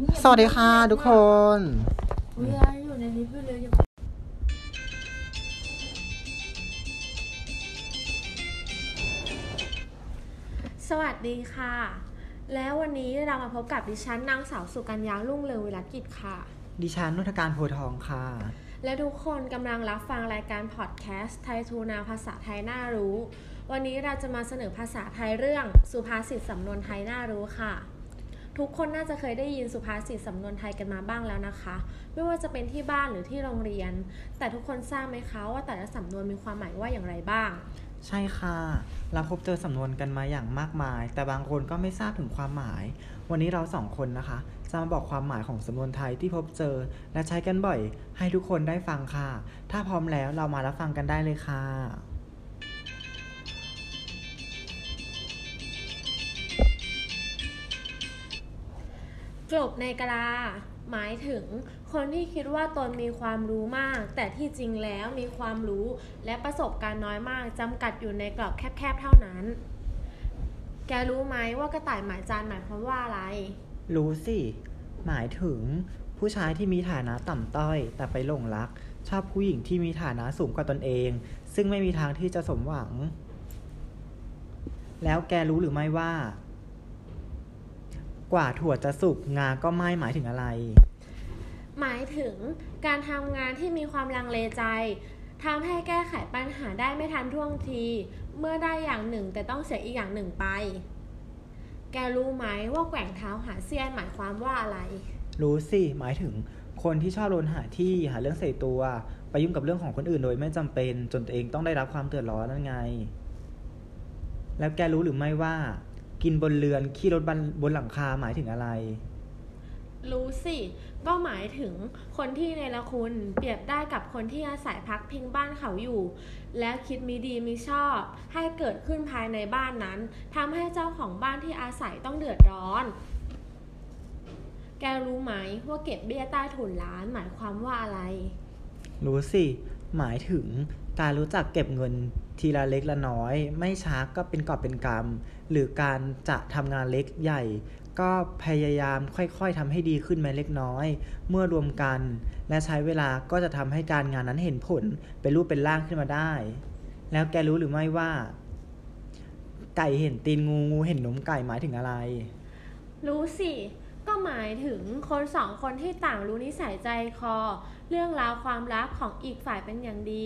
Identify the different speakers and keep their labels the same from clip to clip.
Speaker 1: เงียบ
Speaker 2: สวัสดีค่ะทุกคน
Speaker 1: เวลาอยู่ในลิฟต์อยู่เลยอย่า
Speaker 3: สวัสดีค่ะ แล้ววันนี้เรามาพบกับดิฉันนางสาวสุกัญญาลุ่งเรืองวิรัตกิจค่ะ
Speaker 2: ดิฉันนุทการโพธิ์ทองค่ะ
Speaker 3: และทุกคนกำลังรับฟังรายการพอดแคสต์ไทยทูนาภาษาไทยน่ารู้ วันนี้เราจะมาเสนอภาษาไทยเรื่องสุภาษิตสำนวนไทยน่ารู้ค่ะ ทุกคนน่าจะเคยได้ยินสุภาษิตสำนวนไทยกันมาบ้างแล้วนะคะ ไม่ว่าจะเป็นที่บ้านหรือที่โรงเรียน แต่ทุกคนทราบไหมคะว่าแต่ละสำนวนมีความหมายว่าอย่างไรบ้าง
Speaker 2: ใช่ค่ะเราพบเจอสำนวนกันมาอย่างมากมาย แต่บางคนก็ไม่ทราบถึงความหมาย วันนี้เราสองคนนะคะ จะมาบอกความหมายของสำนวนไทยที่พบเจอ และใช้กันบ่อย ให้ทุกคนได้ฟังค่ะ ถ้าพร้อมแล้วเรามารับฟังกันได้เลยค่ะ
Speaker 3: กลบในกะลา หมายถึงคนที่คิดว่าตนมีความรู้มาก แต่ที่จริงแล้วมีความรู้และประสบการณ์น้อยมากจำกัดอยู่ในกรอบแคบๆเท่านั้น แกรู้ไหมว่ากระต่ายหมายจานหมายความว่าอะไร
Speaker 2: รู้สิ หมายถึงผู้ชายที่มีฐานะต่ำต้อย แต่ไปหลงรัก ชอบผู้หญิงที่มีฐานะสูงกว่าตนเอง ซึ่งไม่มีทางที่จะสมหวัง แล้วแกรู้หรือไม่ว่า กว่าถั่วจะสุกงาก็ไม่หมายถึงอะไร
Speaker 3: หมายถึงการทำงานที่มีความลังเลใจทำให้แก้ไขปัญหาได้ไม่ทันท่วงที เมื่อได้อย่างหนึ่งแต่ต้องเสียอีกอย่างหนึ่งไป แกรู้ไหมว่าแกว่งเท้าหาเสี้ยนหมายความว่าอะไร
Speaker 2: รู้สิ หมายถึงคนที่ชอบโดนหาที่หาเรื่องใส่ตัวไปยุ่งกับเรื่องของคนอื่นโดยไม่จำเป็น จนตัวเองต้องได้รับความเดือดร้อนนั่นไง แล้วแกรู้หรือไม่ว่า กินบนเรือนขี้รถบนบนหลังคาหมายถึงอะไร
Speaker 3: รู้สิก็หมายถึงคนที่ในละคุณเปรียบได้กับคนที่อาศัยพักพิงบ้านเขาอยู่ แล้วคิดมีดีมีชอบ ให้เกิดขึ้นภายในบ้านนั้นทำให้เจ้าของบ้านที่อาศัยต้องเดือดร้อน แกรู้ไหมว่าเก็บเบี้ยใต้ถุนร้านหมายความว่าอะไร
Speaker 2: รู้สิ หมายถึงการรู้จักเก็บเงินทีละเล็กละน้อย ไม่ช้าก็เป็นกอบเป็นกรรม หรือการจะทำงานเล็กใหญ่ ก็พยายามค่อยๆทำให้ดีขึ้นม้เล็กน้อย เมื่อรวมกัน และใช้เวลาก็จะทำให้การงานนั้นเห็นผลเป็นรูปเป็นร่างขึ้นมาได้ แล้วแกรู้หรือไม่ว่า ไก่เห็นตีนงูงูเห็นนมไก่หมายถึงอะไร
Speaker 3: รู้สิ ก็หมายถึงคนสองคนที่ต่างรู้นิสัยใจคอ เรื่องราวความลับของอีกฝ่ายเป็นอย่างดี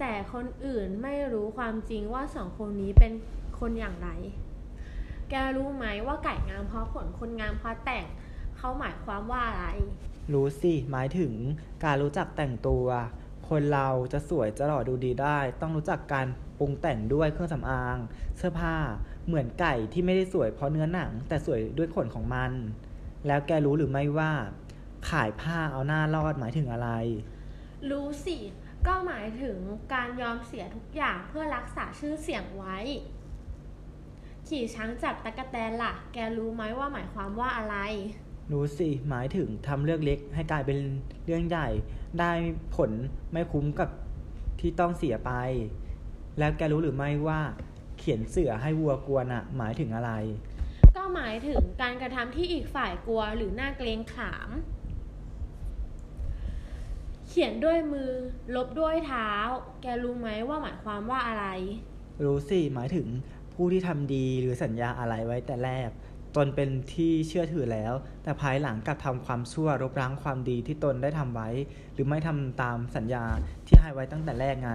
Speaker 3: แต่คนอื่นไม่รู้ความจริงว่าสองคนนี้เป็นคนอย่างไร แกรู้ไหมว่าไก่งามเพราะผลคนงามเพราะแต่งเขาหมายความว่าอะไร
Speaker 2: รู้สิหมายถึงการรู้จักแต่งตัว คนเราจะสวยจะหล่อดูดีได้ ต้องรู้จักการปรุงแต่งด้วยเครื่องสำอาง เสื้อผ้าเหมือนไก่ที่ไม่ได้สวยเพราะเนื้อหนัง แต่สวยด้วยขนของมัน แล้วแกรู้หรือไม่ว่า ขายผ้าเอาหน้ารอดหมายถึงอะไร
Speaker 3: รู้สิ ก็หมายถึงการยอมเสียทุกอย่างเพื่อรักษาชื่อเสียงไว้ ขี่ช้างจับตะกะแตนล่ะ แกรู้ไหมว่าหมายความว่าอะไร
Speaker 2: รู้สิ หมายถึงทำเรื่องเล็กให้กลายเป็นเรื่องใหญ่ ได้ผลไม่คุ้มกับที่ต้องเสียไป แล้วแกรู้หรือไม่ว่า เขียนเสือให้วัวกลัวน่ะหมายถึงอะไร
Speaker 3: ก็หมายถึงการกระทำที่อีกฝ่ายกลัวหรือหน้าเกรงขาม เขียนด้วยมือ ลบด้วยเท้า แกรู้ไหมว่าหมายความว่าอะไร
Speaker 2: รู้สิ หมายถึงผู้ที่ทำดีหรือสัญญาอะไรไว้แต่แรก ตนเป็นที่เชื่อถือแล้ว แต่ภายหลังกลับทำความชั่วรบล้างความดีที่ตนได้ทำไว้ หรือไม่ทำตามสัญญาที่ให้ไว้ตั้งแต่แรกไง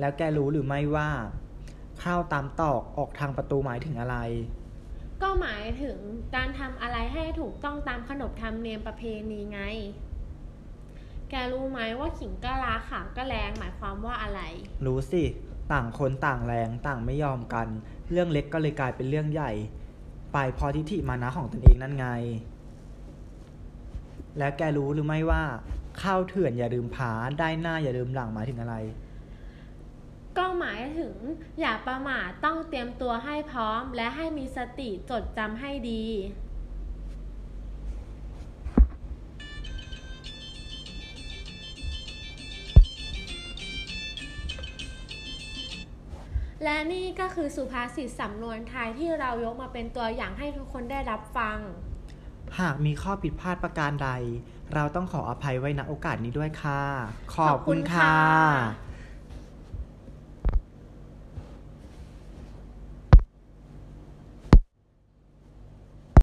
Speaker 2: แล้วแกรู้หรือไม่ว่าเข้าตามตอกออกทางประตูหมายถึงอะไร
Speaker 3: ก็หมายถึงการทำอะไรให้ถูกต้องตามขนบธรรมเนียมประเพณีไง แกรู้ไหมว่าขิงก็ราขาวก็แรงหมายความว่าอะไร
Speaker 2: รู้สิ ต่างคนต่างแรงต่างไม่ยอมกัน เรื่องเล็กก็เลยกลายเป็นเรื่องใหญ่ ไปพอทิฐิมานะของตนเองนั่นไง แล้วแกรู้หรือไม่ว่าข้าวเถื่อนอย่าลืมผาได้หน้าอย่าลืมหลังหมายถึงอะไร
Speaker 3: ก็หมายถึงอย่าประมาทต้องเตรียมตัวให้พร้อม และให้มีสติจดจำให้ดี และนี่ก็คือสุภาษิตสำนวนไทยที่เรายกมาเป็นตัวอย่างให้ทุกคนได้รับฟัง
Speaker 2: หากมีข้อผิดพลาดประการใด เราต้องขออภัยไว้ณโอกาสนี้ด้วยค่ะ ขอบคุณ
Speaker 3: ขอบคุณ
Speaker 2: ค่ะ
Speaker 3: ค่ะ